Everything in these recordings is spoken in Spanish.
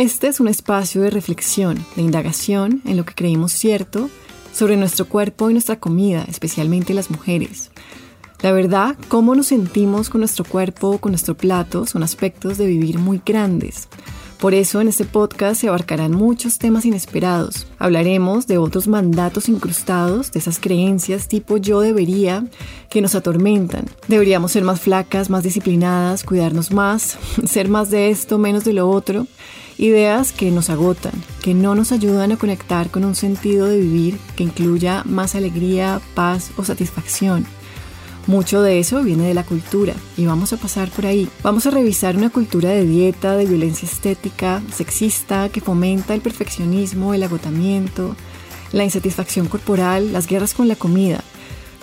Este es un espacio de reflexión, de indagación en lo que creímos cierto sobre nuestro cuerpo y nuestra comida, especialmente las mujeres. La verdad, cómo nos sentimos con nuestro cuerpo, con nuestro plato, son aspectos de vivir muy grandes. Por eso en este podcast se abarcarán muchos temas inesperados. Hablaremos de otros mandatos incrustados, de esas creencias tipo yo debería que nos atormentan. Deberíamos ser más flacas, más disciplinadas, cuidarnos más, ser más de esto, menos de lo otro. Ideas que nos agotan, que no nos ayudan a conectar con un sentido de vivir que incluya más alegría, paz o satisfacción. Mucho de eso viene de la cultura y vamos a pasar por ahí. Vamos a revisar una cultura de dieta, de violencia estética, sexista, que fomenta el perfeccionismo, el agotamiento, la insatisfacción corporal, las guerras con la comida.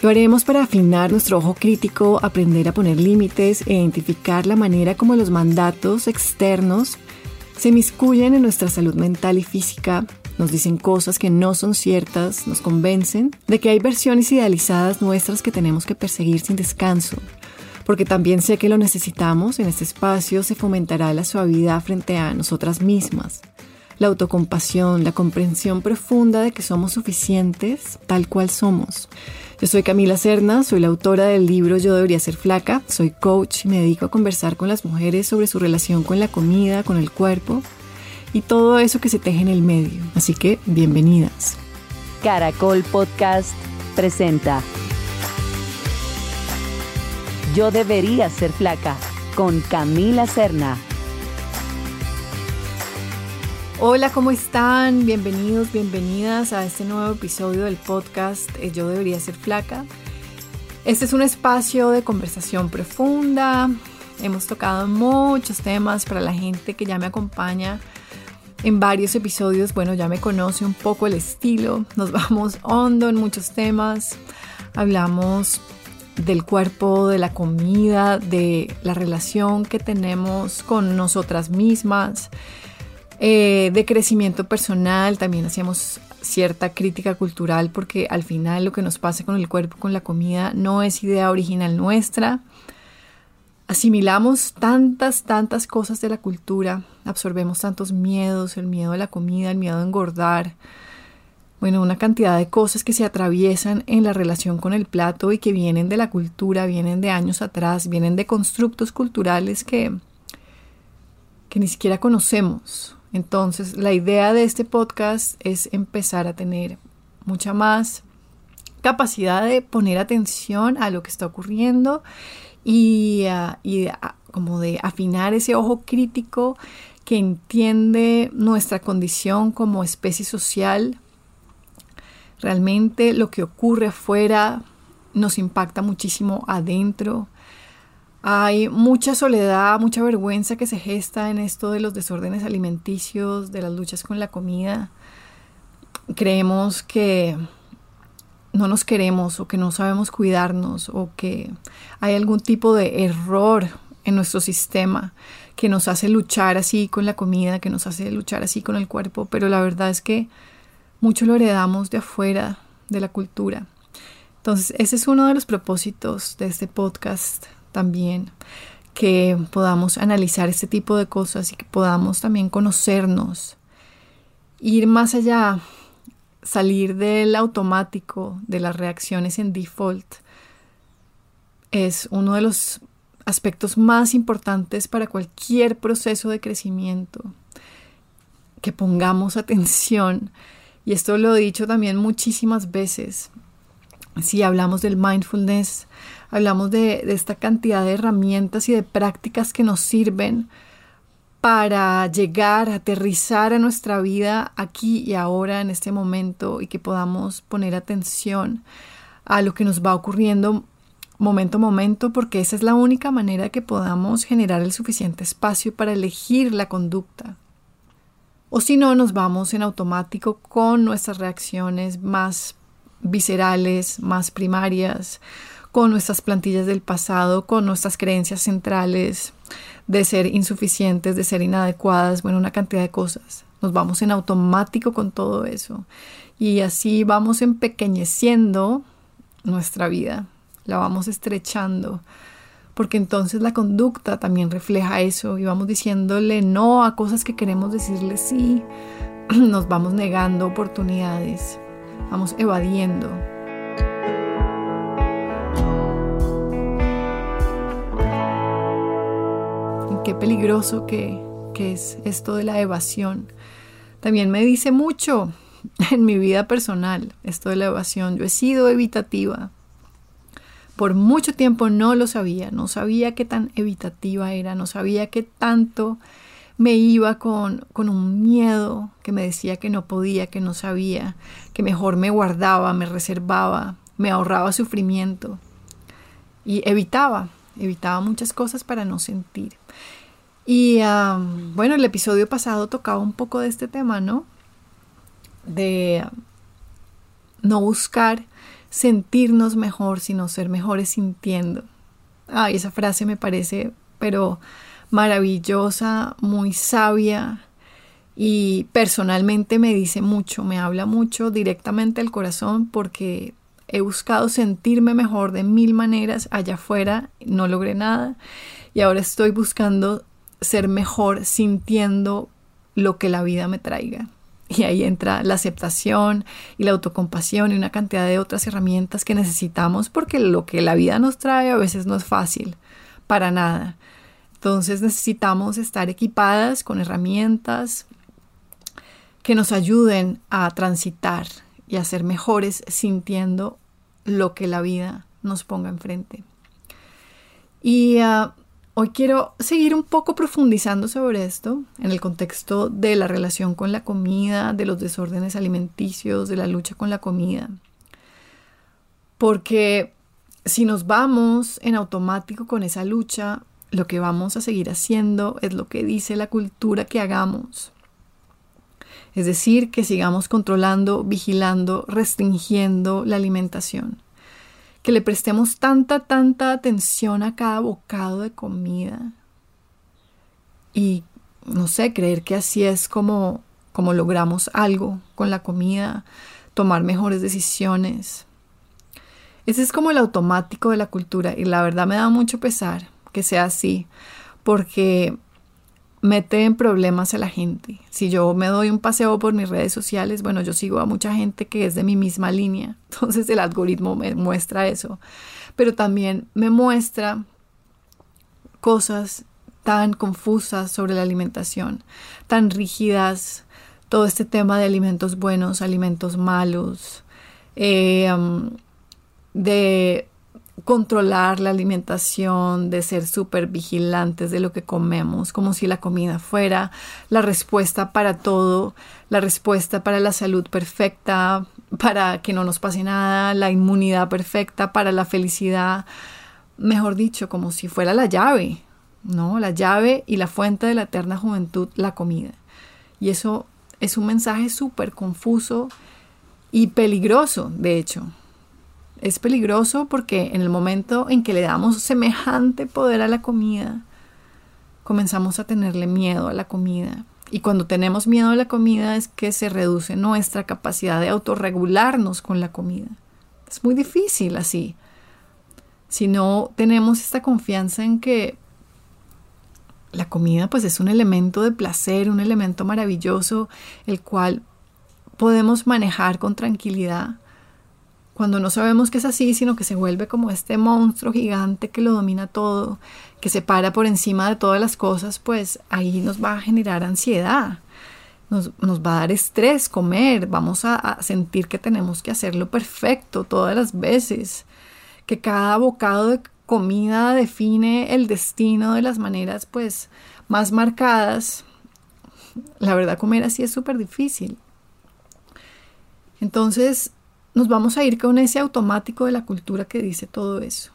Lo haremos para afinar nuestro ojo crítico, aprender a poner límites e identificar la manera como los mandatos externos se miscuyen en nuestra salud mental y física, nos dicen cosas que no son ciertas, nos convencen de que hay versiones idealizadas nuestras que tenemos que perseguir sin descanso. Porque también sé que lo necesitamos, en este espacio se fomentará la suavidad frente a nosotras mismas, la autocompasión, la comprensión profunda de que somos suficientes tal cual somos. Yo soy Camila Cerna, soy la autora del libro Yo debería ser flaca, soy coach y me dedico a conversar con las mujeres sobre su relación con la comida, con el cuerpo y todo eso que se teje en el medio. Así que bienvenidas. Caracol Podcast presenta Yo debería ser flaca con Camila Serna. Hola, ¿cómo están? Bienvenidos, bienvenidas a este nuevo episodio del podcast eh, Yo debería ser flaca. Este es un espacio de conversación profunda. Hemos tocado muchos temas para la gente que ya me acompaña en varios episodios, bueno, ya me conoce un poco el estilo, nos vamos hondo en muchos temas, hablamos del cuerpo, de la comida, de la relación que tenemos con nosotras mismas, eh, de crecimiento personal, también hacíamos cierta crítica cultural porque al final lo que nos pasa con el cuerpo, con la comida, no es idea original nuestra asimilamos tantas, tantas cosas de la cultura, absorbemos tantos miedos, el miedo a la comida, el miedo a engordar, bueno, una cantidad de cosas que se atraviesan en la relación con el plato y que vienen de la cultura, vienen de años atrás, vienen de constructos culturales que, que ni siquiera conocemos. Entonces, la idea de este podcast es empezar a tener mucha más capacidad de poner atención a lo que está ocurriendo y, ah, ah, como de afinar ese ojo crítico que entiende nuestra condición como especie social. Realmente lo que ocurre afuera nos impacta muchísimo adentro. Hay mucha soledad, mucha vergüenza que se gesta en esto de los desórdenes alimenticios, de las luchas con la comida. Creemos que no nos queremos o que no sabemos cuidarnos o que hay algún tipo de error en nuestro sistema que nos hace luchar así con la comida, que nos hace luchar así con el cuerpo, pero la verdad es que mucho lo heredamos de afuera de la cultura. Entonces, ese es uno de los propósitos de este podcast también, que podamos analizar este tipo de cosas y que podamos también conocernos, ir más allá salir del automático, de las reacciones en default, es uno de los aspectos más importantes para cualquier proceso de crecimiento. Que pongamos atención, y esto lo he dicho también muchísimas veces, si hablamos del mindfulness, hablamos de, esta cantidad de herramientas y de prácticas que nos sirven para llegar, aterrizar a nuestra vida aquí y ahora, en este momento, y que podamos poner atención a lo que nos va ocurriendo momento a momento, porque esa es la única manera que podamos generar el suficiente espacio para elegir la conducta. O si no, nos vamos en automático con nuestras reacciones más viscerales, más primarias, con nuestras plantillas del pasado, con nuestras creencias centrales, de ser insuficientes, de ser inadecuadas, bueno, una cantidad de cosas. Nos vamos en automático con todo eso. Y así vamos empequeñeciendo nuestra vida, la vamos estrechando, porque entonces la conducta también refleja eso y vamos diciéndole no a cosas que queremos decirle sí, nos vamos negando oportunidades, vamos evadiendo. Qué peligroso que, que es esto de la evasión. También me dice mucho en mi vida personal esto de la evasión. Yo he sido evitativa. Por mucho tiempo no lo sabía, no sabía qué tan evitativa era, no sabía qué tanto me iba con, con, un miedo que me decía que no podía, que no sabía, que mejor me guardaba, me reservaba, me ahorraba sufrimiento y evitaba, evitaba muchas cosas para no sentir. Y bueno, el episodio pasado tocaba un poco de este tema, ¿no? De no buscar sentirnos mejor, sino ser mejores sintiendo. Ay, esa frase me parece, pero maravillosa, muy sabia y personalmente me dice mucho, me habla mucho directamente al corazón porque he buscado sentirme mejor de mil maneras allá afuera, no logré nada y ahora estoy buscando ser mejor sintiendo lo que la vida me traiga. Y ahí entra la aceptación y la autocompasión y una cantidad de otras herramientas que necesitamos porque lo que la vida nos trae a veces no es fácil, para nada. Entonces necesitamos estar equipadas con herramientas que nos ayuden a transitar y a ser mejores sintiendo lo que la vida nos ponga enfrente. Y uh, Hoy quiero seguir un poco profundizando sobre esto en el contexto de la relación con la comida, de los desórdenes alimenticios, de la lucha con la comida. Porque si nos vamos en automático con esa lucha, lo que vamos a seguir haciendo es lo que dice la cultura que hagamos. Es decir, que sigamos controlando, vigilando, restringiendo la alimentación que le prestemos tanta, tanta atención a cada bocado de comida. Y, no sé, creer que así es como, como logramos algo con la comida, tomar mejores decisiones. Ese es como el automático de la cultura y la verdad me da mucho pesar que sea así, porque mete en problemas a la gente. Si yo me doy un paseo por mis redes sociales, bueno, yo sigo a mucha gente que es de mi misma línea, entonces el algoritmo me muestra eso, pero también me muestra cosas tan confusas sobre la alimentación, tan rígidas, todo este tema de alimentos buenos, alimentos malos, eh, de controlar la alimentación, de ser súper vigilantes de lo que comemos, como si la comida fuera la respuesta para todo, la respuesta para la salud perfecta, para que no nos pase nada, la inmunidad perfecta, para la felicidad, mejor dicho, como si fuera la llave, ¿no? La llave y la fuente de la eterna juventud, la comida. Y eso es un mensaje súper confuso y peligroso, de hecho, es peligroso porque en el momento en que le damos semejante poder a la comida, comenzamos a tenerle miedo a la comida. Y cuando tenemos miedo a la comida es que se reduce nuestra capacidad de autorregularnos con la comida. Es muy difícil así. Si no tenemos esta confianza en que la comida pues es un elemento de placer, un elemento maravilloso, el cual podemos manejar con tranquilidad, cuando no sabemos que es así, sino que se vuelve como este monstruo gigante que lo domina todo, que se para por encima de todas las cosas, pues ahí nos va a generar ansiedad, nos, va a dar estrés comer, vamos a, a sentir que tenemos que hacerlo perfecto todas las veces, que cada bocado de comida define el destino de las maneras pues más marcadas. La verdad comer así es súper difícil. Entonces, nos vamos a ir con ese automático de la cultura que dice todo eso,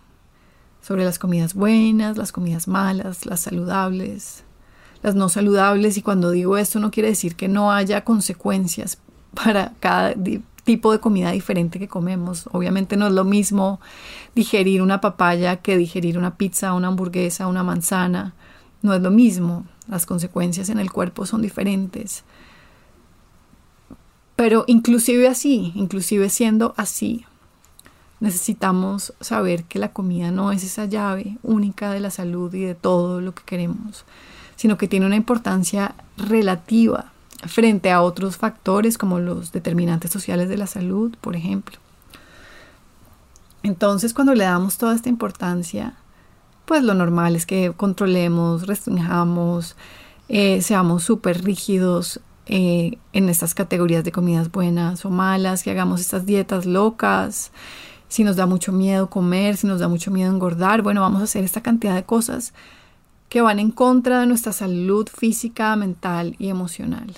sobre las comidas buenas, las comidas malas, las saludables, las no saludables, y cuando digo esto no quiere decir que no haya consecuencias para cada tipo de comida diferente que comemos. Obviamente no es lo mismo digerir una papaya que digerir una pizza, una hamburguesa, una manzana. No es lo mismo. Las consecuencias en el cuerpo son diferentes. Pero inclusive así, inclusive siendo así, necesitamos saber que la comida no es esa llave única de la salud y de todo lo que queremos, sino que tiene una importancia relativa frente a otros factores como los determinantes sociales de la salud, por ejemplo. Entonces, cuando le damos toda esta importancia, pues lo normal es que controlemos, restringamos, eh, seamos súper rígidos eh, en estas categorías de comidas buenas o malas, que hagamos estas dietas locas, si nos da mucho miedo comer, si nos da mucho miedo engordar, bueno, vamos a hacer esta cantidad de cosas que van en contra de nuestra salud física, mental y emocional.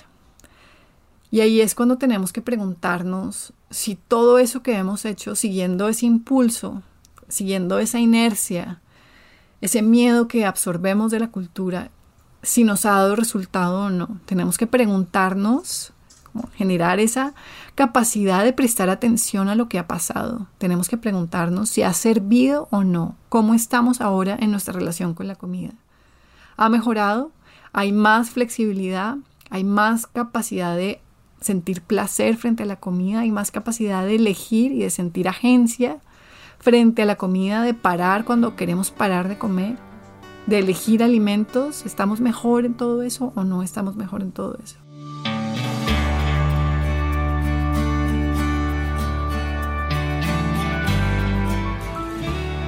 Y ahí es cuando tenemos que preguntarnos si todo eso que hemos hecho, siguiendo ese impulso, siguiendo esa inercia, ese miedo que absorbemos de la cultura, si nos ha dado resultado o no. Tenemos que preguntarnos, generar esa capacidad de prestar atención a lo que ha pasado. Tenemos que preguntarnos si ha servido o no, cómo estamos ahora en nuestra relación con la comida. ¿Ha mejorado? ¿Hay más flexibilidad? ¿Hay más capacidad de sentir placer frente a la comida? ¿Hay más capacidad de elegir y de sentir agencia frente a la comida, de parar cuando queremos parar de comer? De elegir alimentos, ¿estamos mejor en todo eso o no estamos mejor en todo eso?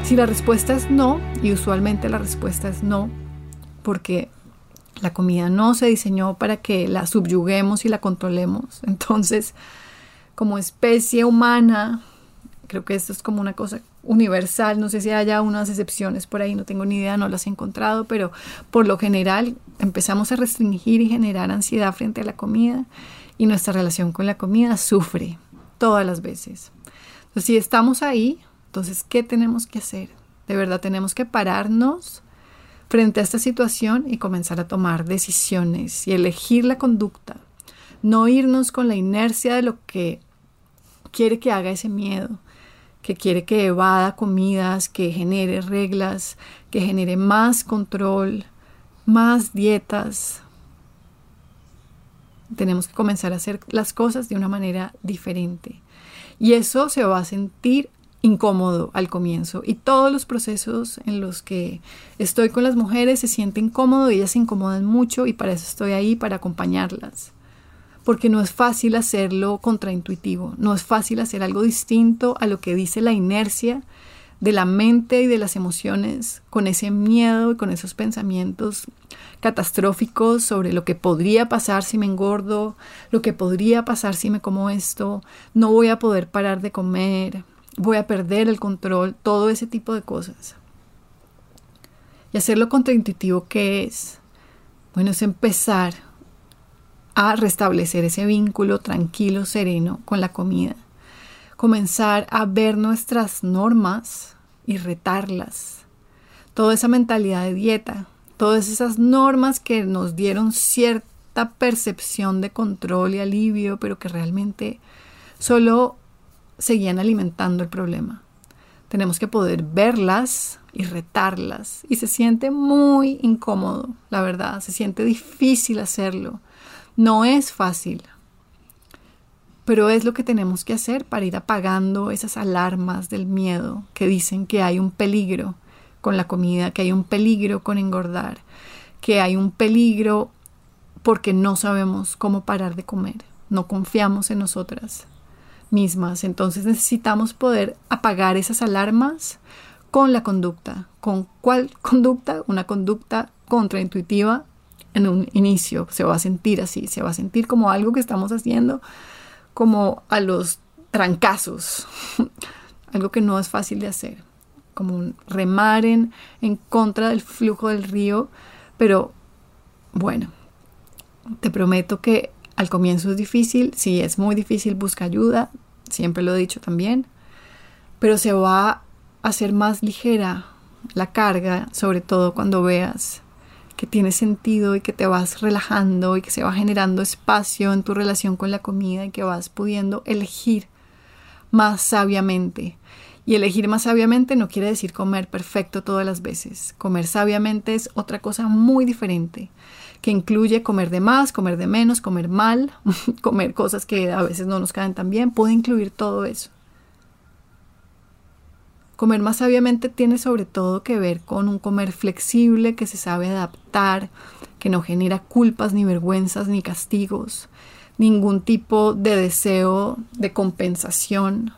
Si la respuesta es no, y usualmente la respuesta es no, porque la comida no se diseñó para que la subyuguemos y la controlemos. Entonces, como especie humana, creo que esto es como una cosa universal, no sé si haya unas excepciones por ahí, no tengo ni idea, no las he encontrado, pero por lo general empezamos a restringir y generar ansiedad frente a la comida y nuestra relación con la comida sufre todas las veces. Entonces, si estamos ahí, entonces, ¿qué tenemos que hacer? De verdad, tenemos que pararnos frente a esta situación y comenzar a tomar decisiones y elegir la conducta, no irnos con la inercia de lo que quiere que haga ese miedo, que quiere que evada comidas, que genere reglas, que genere más control, más dietas. Tenemos que comenzar a hacer las cosas de una manera diferente. Y eso se va a sentir incómodo al comienzo. Y todos los procesos en los que estoy con las mujeres se sienten incómodo, ellas se incomodan mucho y para eso estoy ahí, para acompañarlas porque no es fácil hacerlo contraintuitivo, no es fácil hacer algo distinto a lo que dice la inercia de la mente y de las emociones, con ese miedo y con esos pensamientos catastróficos sobre lo que podría pasar si me engordo, lo que podría pasar si me como esto, no voy a poder parar de comer, voy a perder el control, todo ese tipo de cosas. Y hacerlo contraintuitivo, ¿qué es? Bueno, es empezar a restablecer ese vínculo tranquilo, sereno con la comida. Comenzar a ver nuestras normas y retarlas. Toda esa mentalidad de dieta, todas esas normas que nos dieron cierta percepción de control y alivio, pero que realmente solo seguían alimentando el problema. Tenemos que poder verlas y retarlas. Y se siente muy incómodo, la verdad. Se siente difícil hacerlo. No es fácil, pero es lo que tenemos que hacer para ir apagando esas alarmas del miedo que dicen que hay un peligro con la comida, que hay un peligro con engordar, que hay un peligro porque no sabemos cómo parar de comer, no confiamos en nosotras mismas. Entonces necesitamos poder apagar esas alarmas con la conducta. ¿Con cuál conducta? Una conducta contraintuitiva en un inicio, se va a sentir así, se va a sentir como algo que estamos haciendo como a los trancazos, algo que no es fácil de hacer, como remar en, en contra del flujo del río, pero bueno, te prometo que al comienzo es difícil, si es muy difícil busca ayuda, siempre lo he dicho también, pero se va a hacer más ligera la carga, sobre todo cuando veas que tiene sentido y que te vas relajando y que se va generando espacio en tu relación con la comida y que vas pudiendo elegir más sabiamente. Y elegir más sabiamente no quiere decir comer perfecto todas las veces. Comer sabiamente es otra cosa muy diferente, que incluye comer de más, comer de menos, comer mal, comer cosas que a veces no nos caen tan bien. Puede incluir todo eso. Comer más sabiamente tiene sobre todo que ver con un comer flexible que se sabe adaptar, que no genera culpas ni vergüenzas ni castigos, ningún tipo de deseo de compensación,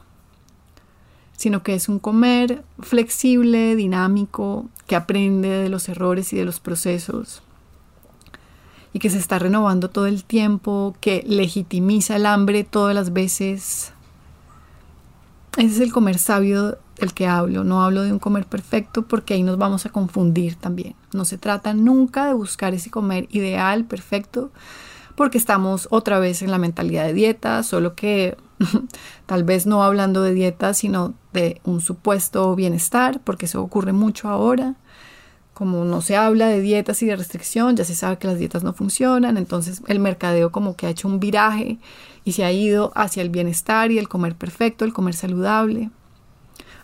sino que es un comer flexible, dinámico, que aprende de los errores y de los procesos y que se está renovando todo el tiempo, que legitimiza el hambre todas las veces. Ese es el comer sabio del que hablo. No hablo de un comer perfecto porque ahí nos vamos a confundir también. No se trata nunca de buscar ese comer ideal, perfecto, porque estamos otra vez en la mentalidad de dieta, solo que tal vez no hablando de dieta, sino de un supuesto bienestar, porque eso ocurre mucho ahora como no se habla de dietas y de restricción, ya se sabe que las dietas no funcionan, entonces el mercadeo como que ha hecho un viraje y se ha ido hacia el bienestar y el comer perfecto, el comer saludable.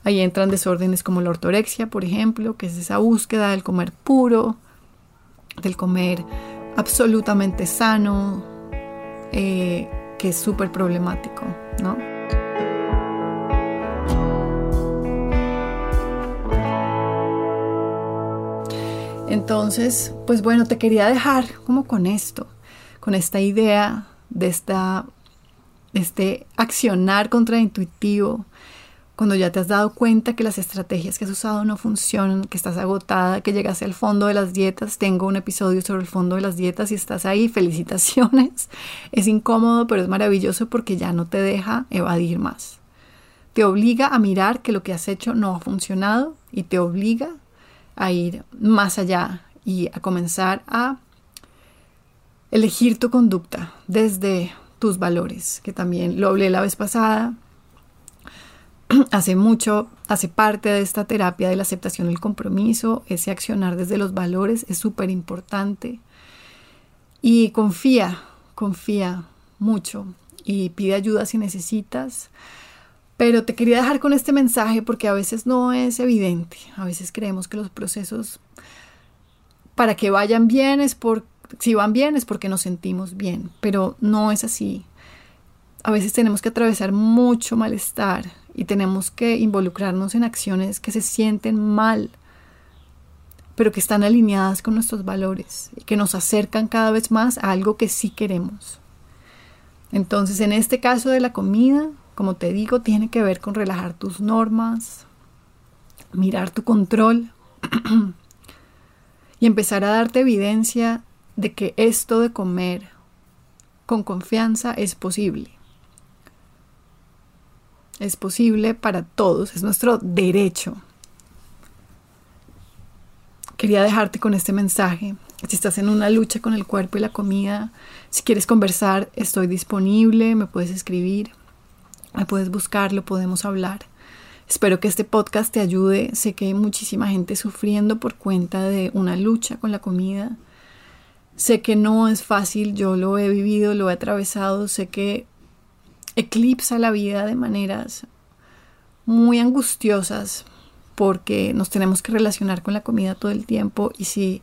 Ahí entran desórdenes como la ortorexia, por ejemplo, que es esa búsqueda del comer puro, del comer absolutamente sano, eh, que es súper problemático, ¿no? Entonces, pues bueno, te quería dejar como con esto, con esta idea de esta, este accionar contraintuitivo, cuando ya te has dado cuenta que las estrategias que has usado no funcionan, que estás agotada, que llegaste al fondo de las dietas. Tengo un episodio sobre el fondo de las dietas y estás ahí, felicitaciones. Es incómodo, pero es maravilloso porque ya no te deja evadir más. Te obliga a mirar que lo que has hecho no ha funcionado y te obliga a ir más allá y a comenzar a elegir tu conducta desde tus valores, que también lo hablé la vez pasada. Hace mucho, hace parte de esta terapia de la aceptación y el compromiso, ese accionar desde los valores es súper importante. Y confía, confía mucho y pide ayuda si necesitas. Pero te quería dejar con este mensaje porque a veces no es evidente. A veces creemos que los procesos para que vayan bien es por si van bien es porque nos sentimos bien, pero no es así. A veces tenemos que atravesar mucho malestar y tenemos que involucrarnos en acciones que se sienten mal, pero que están alineadas con nuestros valores y que nos acercan cada vez más a algo que sí queremos. Entonces, en este caso de la comida, como te digo, tiene que ver con relajar tus normas, mirar tu control y empezar a darte evidencia de que esto de comer con confianza es posible. Es posible para todos, es nuestro derecho. Quería dejarte con este mensaje. Si estás en una lucha con el cuerpo y la comida, si quieres conversar, estoy disponible, me puedes escribir. Me puedes buscarlo, podemos hablar. Espero que este podcast te ayude. Sé que hay muchísima gente sufriendo por cuenta de una lucha con la comida. Sé que no es fácil, yo lo he vivido, lo he atravesado, sé que eclipsa la vida de maneras muy angustiosas porque nos tenemos que relacionar con la comida todo el tiempo y si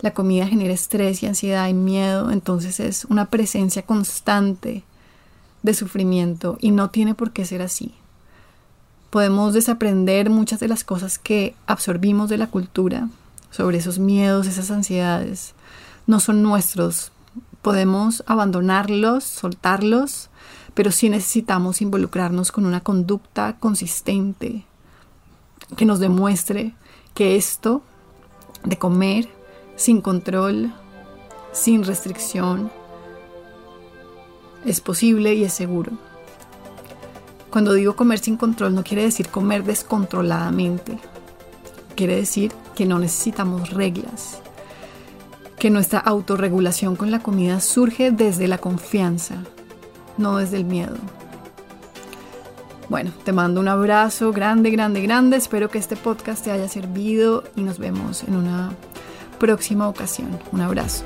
la comida genera estrés y ansiedad y miedo, entonces es una presencia constante de sufrimiento y no tiene por qué ser así. Podemos desaprender muchas de las cosas que absorbimos de la cultura sobre esos miedos, esas ansiedades. No son nuestros. Podemos abandonarlos, soltarlos, pero sí necesitamos involucrarnos con una conducta consistente que nos demuestre que esto de comer sin control, sin restricción, es posible y es seguro. Cuando digo comer sin control no quiere decir comer descontroladamente. Quiere decir que no necesitamos reglas. Que nuestra autorregulación con la comida surge desde la confianza, no desde el miedo. Bueno, te mando un abrazo grande, grande, grande. Espero que este podcast te haya servido y nos vemos en una próxima ocasión. Un abrazo.